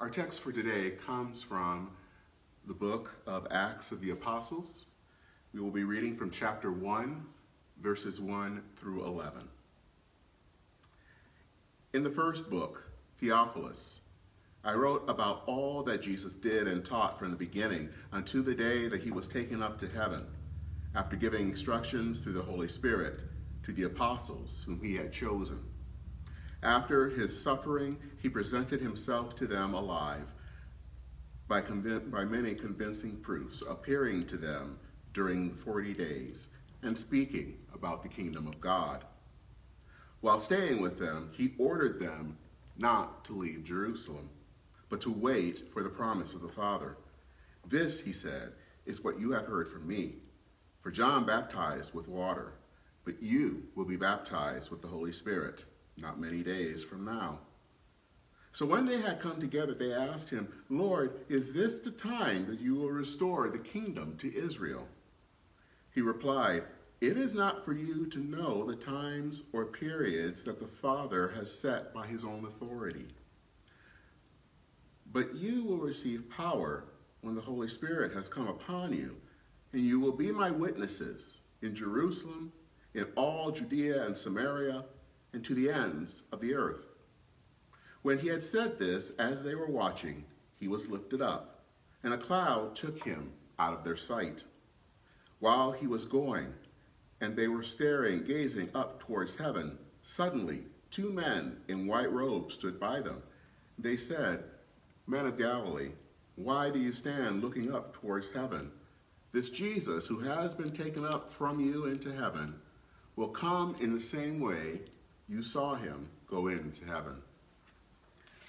Our text for today comes from the book of Acts of the Apostles. We will be reading from chapter 1, verses 1 through 11. In the first book, Theophilus, I wrote about all that Jesus did and taught from the beginning unto the day that he was taken up to heaven, after giving instructions through the Holy Spirit to the apostles whom he had chosen. After his suffering, he presented himself to them alive by, convin- by many convincing proofs, appearing to them during 40 days and speaking about the kingdom of God. While staying with them, he ordered them not to leave Jerusalem but to wait for the promise of the Father. This, he said, is what you have heard from me. For John baptized with water, but you will be baptized with the Holy Spirit not many days from now. So when they had come together, they asked him, Lord, is this the time that you will restore the kingdom to Israel? He replied, It is not for you to know the times or periods that the Father has set by his own authority but you will receive power when the Holy Spirit has come upon you, and you will be my witnesses in Jerusalem, in all Judea and Samaria, and to the ends of the earth. When he had said this, as they were watching, he was lifted up, and a cloud took him out of their sight. While he was going, and they were staring, gazing up towards heaven, suddenly two men in white robes stood by them. They said, Men of Galilee, why do you stand looking up towards heaven? This Jesus, who has been taken up from you into heaven, will come in the same way you saw him go into heaven.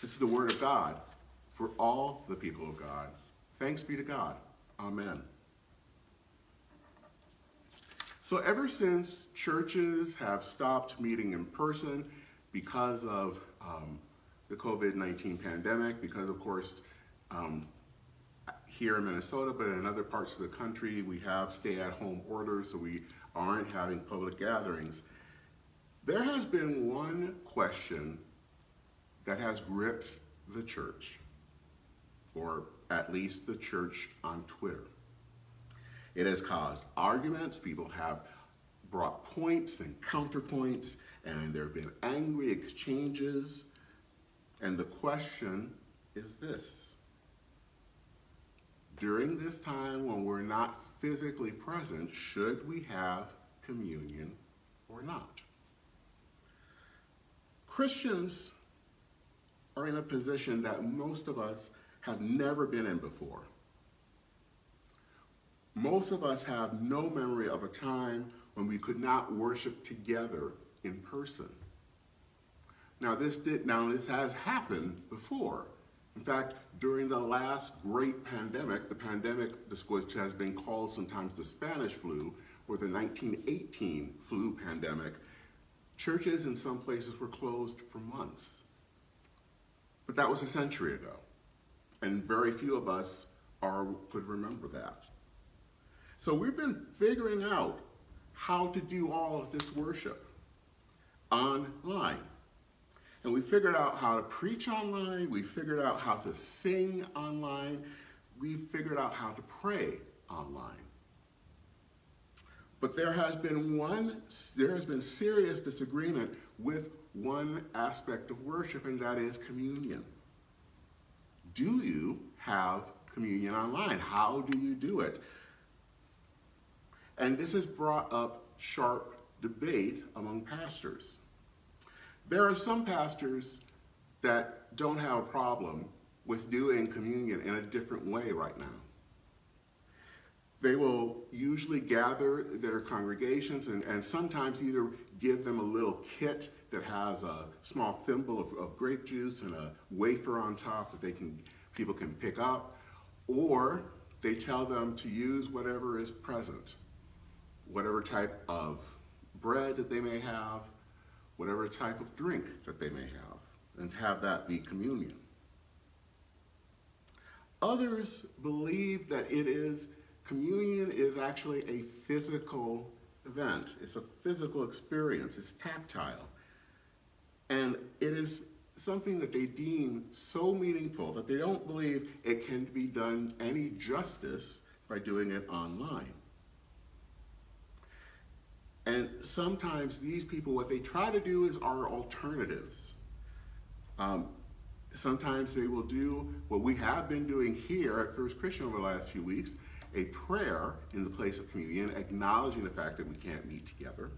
This is the word of God for all the people of God. Thanks be to God. Amen. So, ever since churches have stopped meeting in person because of um, the COVID-19 pandemic because of course um, here in Minnesota, but in other parts of the country, we have stay-at-home orders, so we aren't having public gatherings. There has been one question that has gripped the church, or at least the church on Twitter. It has caused arguments. People have brought points and counterpoints, and there have been angry exchanges. And the question is this During this time when we're not physically present, should we have communion or not? Christians are in a position that most of us have never been in before. Most of us have no memory of a time when we could not worship together in person. Now this did now this has happened before. In fact, during the last great pandemic, the pandemic which has been called sometimes the Spanish flu or the 1918 flu pandemic, churches in some places were closed for months. But that was a century ago, and very few of us are, could remember that. So we've been figuring out how to do all of this worship online. And we figured out how to preach online. We figured out how to sing online. We figured out how to pray online. But there has been one, there has been serious disagreement with one aspect of worship, and that is communion. Do you have communion online? How do you do it? And this has brought up sharp debate among pastors. There are some pastors that don't have a problem with doing communion in a different way right now. They will usually gather their congregations and, and sometimes either give them a little kit that has a small thimble of, of grape juice and a wafer on top that they can people can pick up, or they tell them to use whatever is present, whatever type of bread that they may have, whatever type of drink that they may have, and have that be communion. Others believe that it is, communion is actually a physical event. It's a physical experience, it's tactile. And it is something that they deem so meaningful that they don't believe it can be done any justice by doing it online. And sometimes these people, what they try to do is are alternatives. Um, sometimes they will do what we have been doing here at First Christian over the last few weeks a prayer in the place of communion, acknowledging the fact that we can't meet together.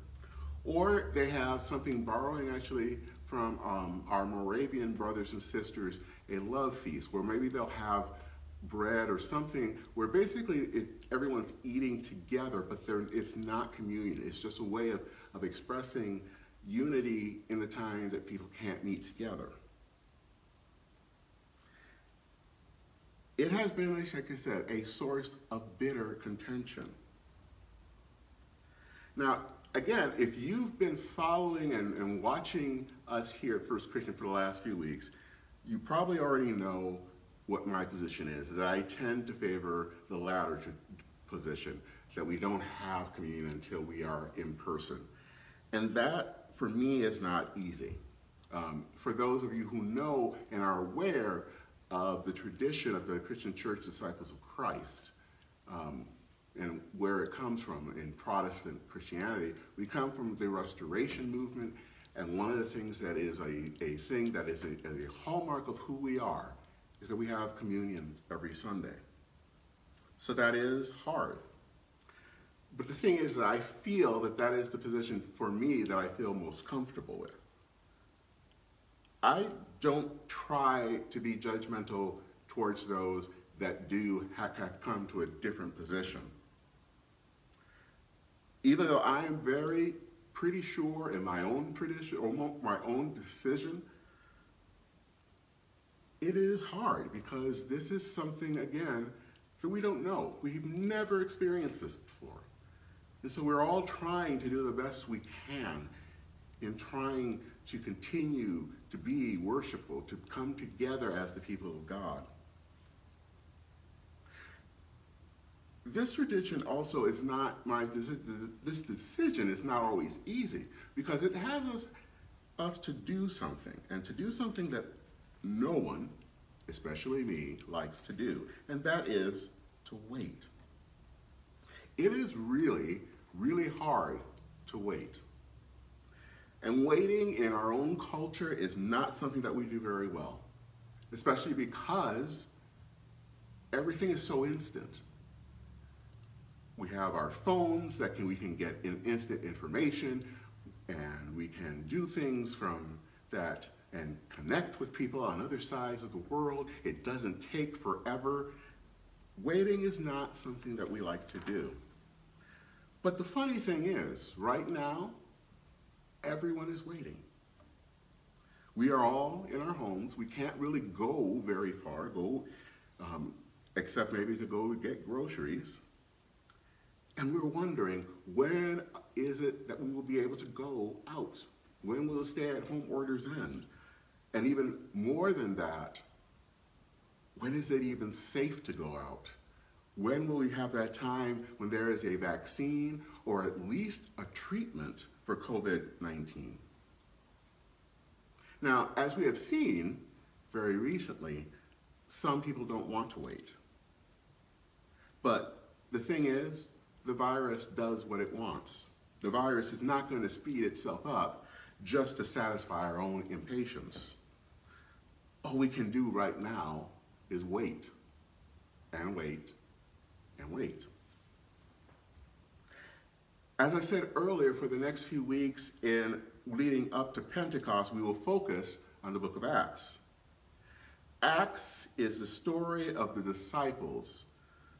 Or they have something borrowing actually from um, our Moravian brothers and sisters, a love feast, where maybe they'll have bread or something where basically it, everyone's eating together, but it's not communion. It's just a way of, of expressing unity in the time that people can't meet together. It has been, like I said, a source of bitter contention. Now, again, if you've been following and, and watching us here at First Christian for the last few weeks, you probably already know what my position is, that I tend to favor the latter position, that we don't have communion until we are in person. And that, for me, is not easy. Um, for those of you who know and are aware of the tradition of the Christian Church Disciples of Christ, um, and where it comes from in Protestant Christianity. We come from the Restoration movement, and one of the things that is a, a thing that is a, a hallmark of who we are is that we have communion every Sunday. So that is hard. But the thing is that I feel that that is the position for me that I feel most comfortable with. I don't try to be judgmental towards those that do have, come to a different position even though I am very pretty sure in my own tradition or my own decision, it is hard because this is something, again, that we don't know. We've never experienced this before. And so we're all trying to do the best we can in trying to continue to be worshipful, to come together as the people of God. this tradition also is not my this decision is not always easy because it has us us to do something and to do something that no one especially me likes to do and that is to wait it is really really hard to wait and waiting in our own culture is not something that we do very well especially because everything is so instant we have our phones that can, we can get in instant information and we can do things from that and connect with people on other sides of the world. It doesn't take forever. Waiting is not something that we like to do. But the funny thing is, right now, everyone is waiting. We are all in our homes. We can't really go very far, go um, except maybe to go get groceries. And we're wondering, when is it that we will be able to go out? When will the stay at home orders end? And even more than that, when is it even safe to go out? When will we have that time when there is a vaccine or at least a treatment for COVID 19? Now, as we have seen very recently, some people don't want to wait. But the thing is, the virus does what it wants. The virus is not going to speed itself up just to satisfy our own impatience. All we can do right now is wait and wait and wait. As I said earlier, for the next few weeks in leading up to Pentecost, we will focus on the book of Acts. Acts is the story of the disciples,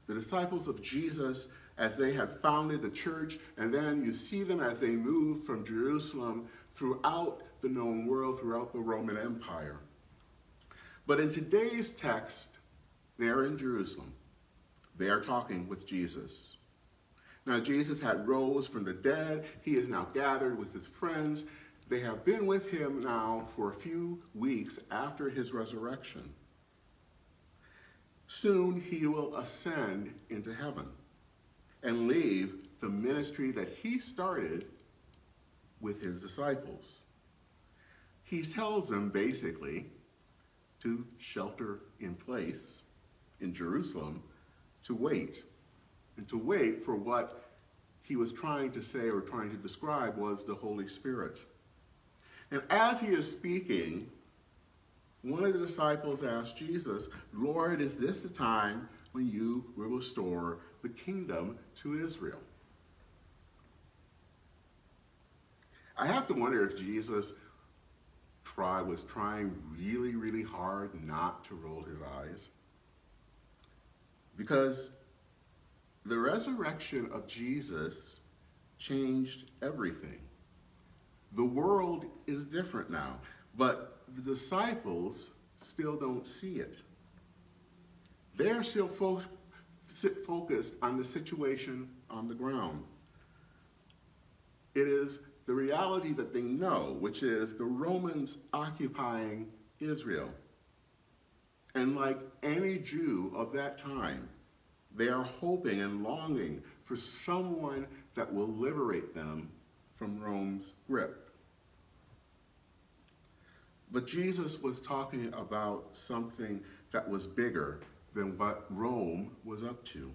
the disciples of Jesus as they had founded the church, and then you see them as they move from Jerusalem throughout the known world, throughout the Roman Empire. But in today's text, they're in Jerusalem. They are talking with Jesus. Now, Jesus had rose from the dead. He is now gathered with his friends. They have been with him now for a few weeks after his resurrection. Soon he will ascend into heaven and leave the ministry that he started with his disciples. he tells them basically to shelter in place in Jerusalem, to wait, and to wait for what he was trying to say or trying to describe was the Holy Spirit. And as he is speaking, one of the disciples asked Jesus, Lord, is this the time when you will restore the kingdom to Israel? I have to wonder if Jesus try, was trying really, really hard not to roll his eyes. Because the resurrection of Jesus changed everything. The world is different now, but the disciples still don't see it. They're still fo- focused on the situation on the ground. It is the reality that they know, which is the Romans occupying Israel. And like any Jew of that time, they are hoping and longing for someone that will liberate them from Rome's grip. But Jesus was talking about something that was bigger than what Rome was up to.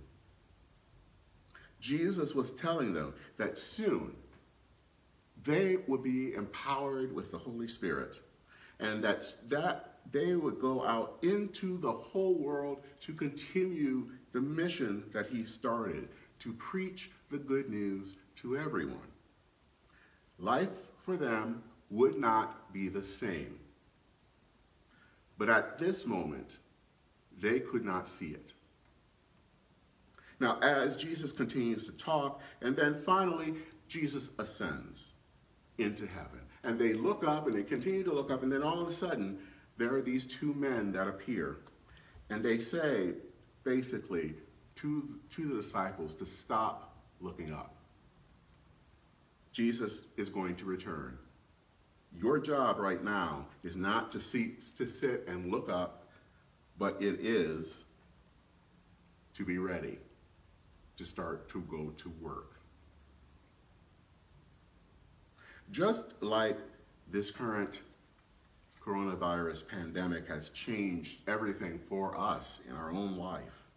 Jesus was telling them that soon they would be empowered with the Holy Spirit, and that, that they would go out into the whole world to continue the mission that he started to preach the good news to everyone. Life for them would not be the same. But at this moment, they could not see it. Now, as Jesus continues to talk, and then finally, Jesus ascends into heaven. And they look up and they continue to look up, and then all of a sudden, there are these two men that appear. And they say, basically, to, to the disciples to stop looking up. Jesus is going to return. Your job right now is not to, see, to sit and look up, but it is to be ready to start to go to work. Just like this current coronavirus pandemic has changed everything for us in our own life,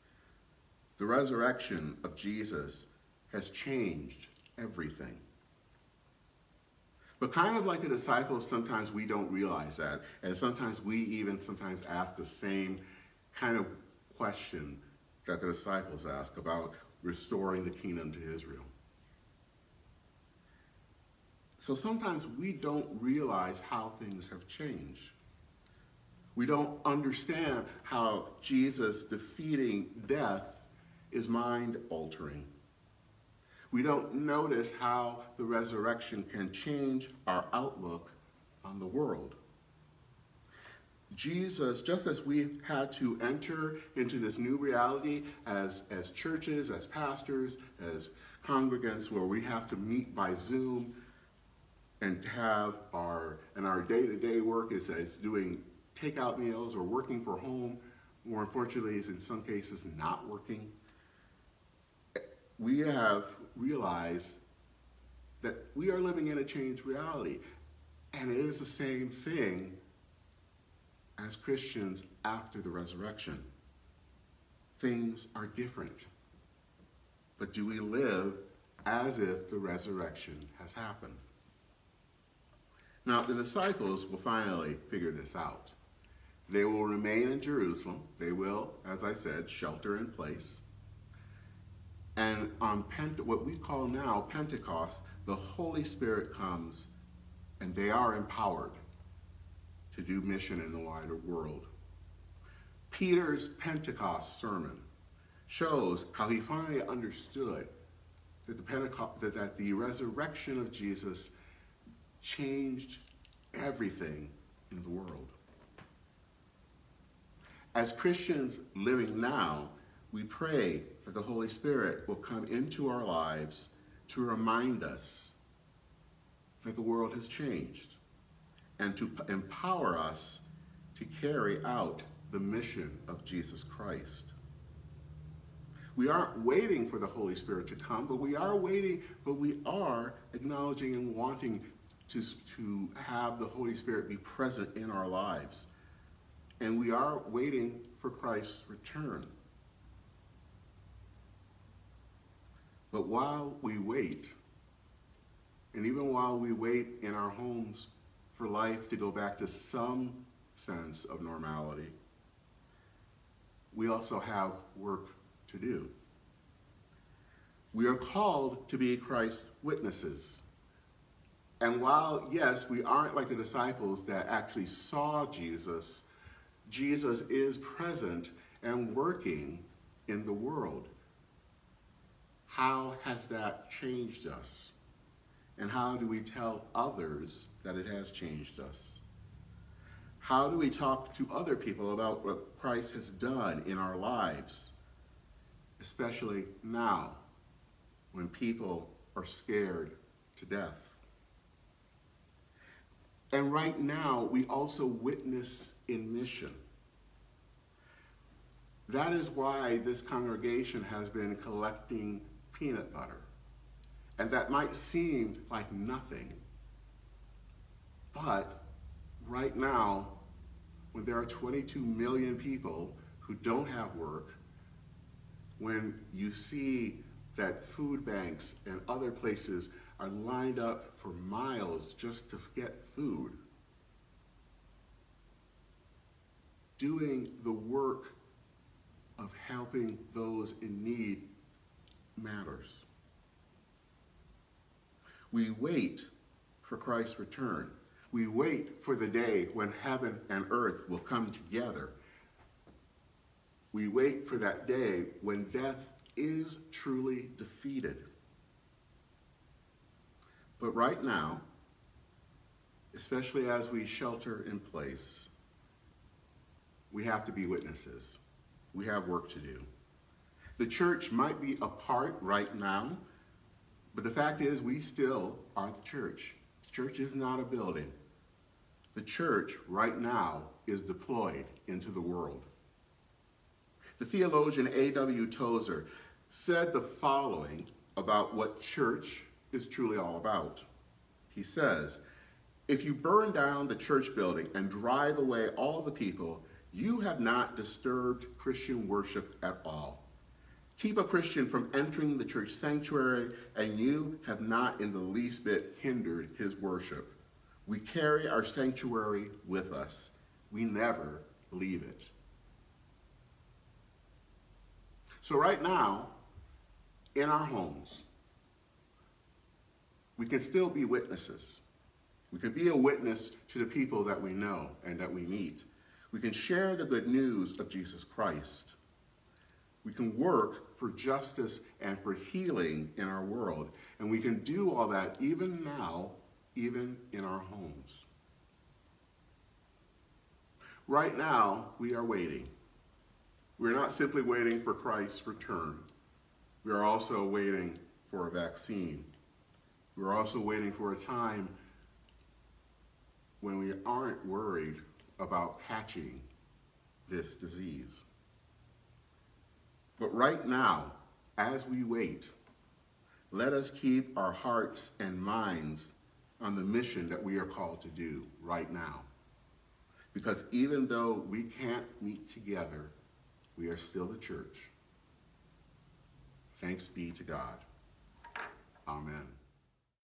the resurrection of Jesus has changed everything. But kind of like the disciples, sometimes we don't realize that. And sometimes we even sometimes ask the same kind of question that the disciples ask about restoring the kingdom to Israel. So sometimes we don't realize how things have changed. We don't understand how Jesus defeating death is mind altering. We don't notice how the resurrection can change our outlook on the world. Jesus, just as we had to enter into this new reality as, as churches, as pastors, as congregants, where we have to meet by Zoom and have our and our day-to-day work is as doing takeout meals or working for home, or unfortunately is in some cases not working. We have realized that we are living in a changed reality. And it is the same thing as Christians after the resurrection. Things are different. But do we live as if the resurrection has happened? Now, the disciples will finally figure this out. They will remain in Jerusalem. They will, as I said, shelter in place. And on Pent- what we call now Pentecost, the Holy Spirit comes and they are empowered to do mission in the wider world. Peter's Pentecost sermon shows how he finally understood that the, Pentecost, that, that the resurrection of Jesus changed everything in the world. As Christians living now, we pray that the Holy Spirit will come into our lives to remind us that the world has changed and to empower us to carry out the mission of Jesus Christ. We aren't waiting for the Holy Spirit to come, but we are waiting, but we are acknowledging and wanting to, to have the Holy Spirit be present in our lives. And we are waiting for Christ's return. But while we wait, and even while we wait in our homes for life to go back to some sense of normality, we also have work to do. We are called to be Christ's witnesses. And while, yes, we aren't like the disciples that actually saw Jesus, Jesus is present and working in the world. How has that changed us? And how do we tell others that it has changed us? How do we talk to other people about what Christ has done in our lives? Especially now, when people are scared to death. And right now, we also witness in mission. That is why this congregation has been collecting peanut butter. And that might seem like nothing. But right now, when there are 22 million people who don't have work, when you see that food banks and other places are lined up for miles just to get food, doing the work of helping those in need matters. We wait for Christ's return. We wait for the day when heaven and earth will come together. We wait for that day when death is truly defeated. But right now, especially as we shelter in place, we have to be witnesses. We have work to do. The church might be apart right now, but the fact is, we still are the church. The church is not a building. The church right now is deployed into the world. The theologian A.W. Tozer said the following about what church is truly all about. He says, If you burn down the church building and drive away all the people, you have not disturbed Christian worship at all. Keep a Christian from entering the church sanctuary, and you have not in the least bit hindered his worship. We carry our sanctuary with us. We never leave it. So, right now, in our homes, we can still be witnesses. We can be a witness to the people that we know and that we meet. We can share the good news of Jesus Christ. We can work for justice and for healing in our world. And we can do all that even now, even in our homes. Right now, we are waiting. We're not simply waiting for Christ's return. We are also waiting for a vaccine. We're also waiting for a time when we aren't worried about catching this disease. But right now, as we wait, let us keep our hearts and minds on the mission that we are called to do right now. Because even though we can't meet together, we are still the church. Thanks be to God. Amen.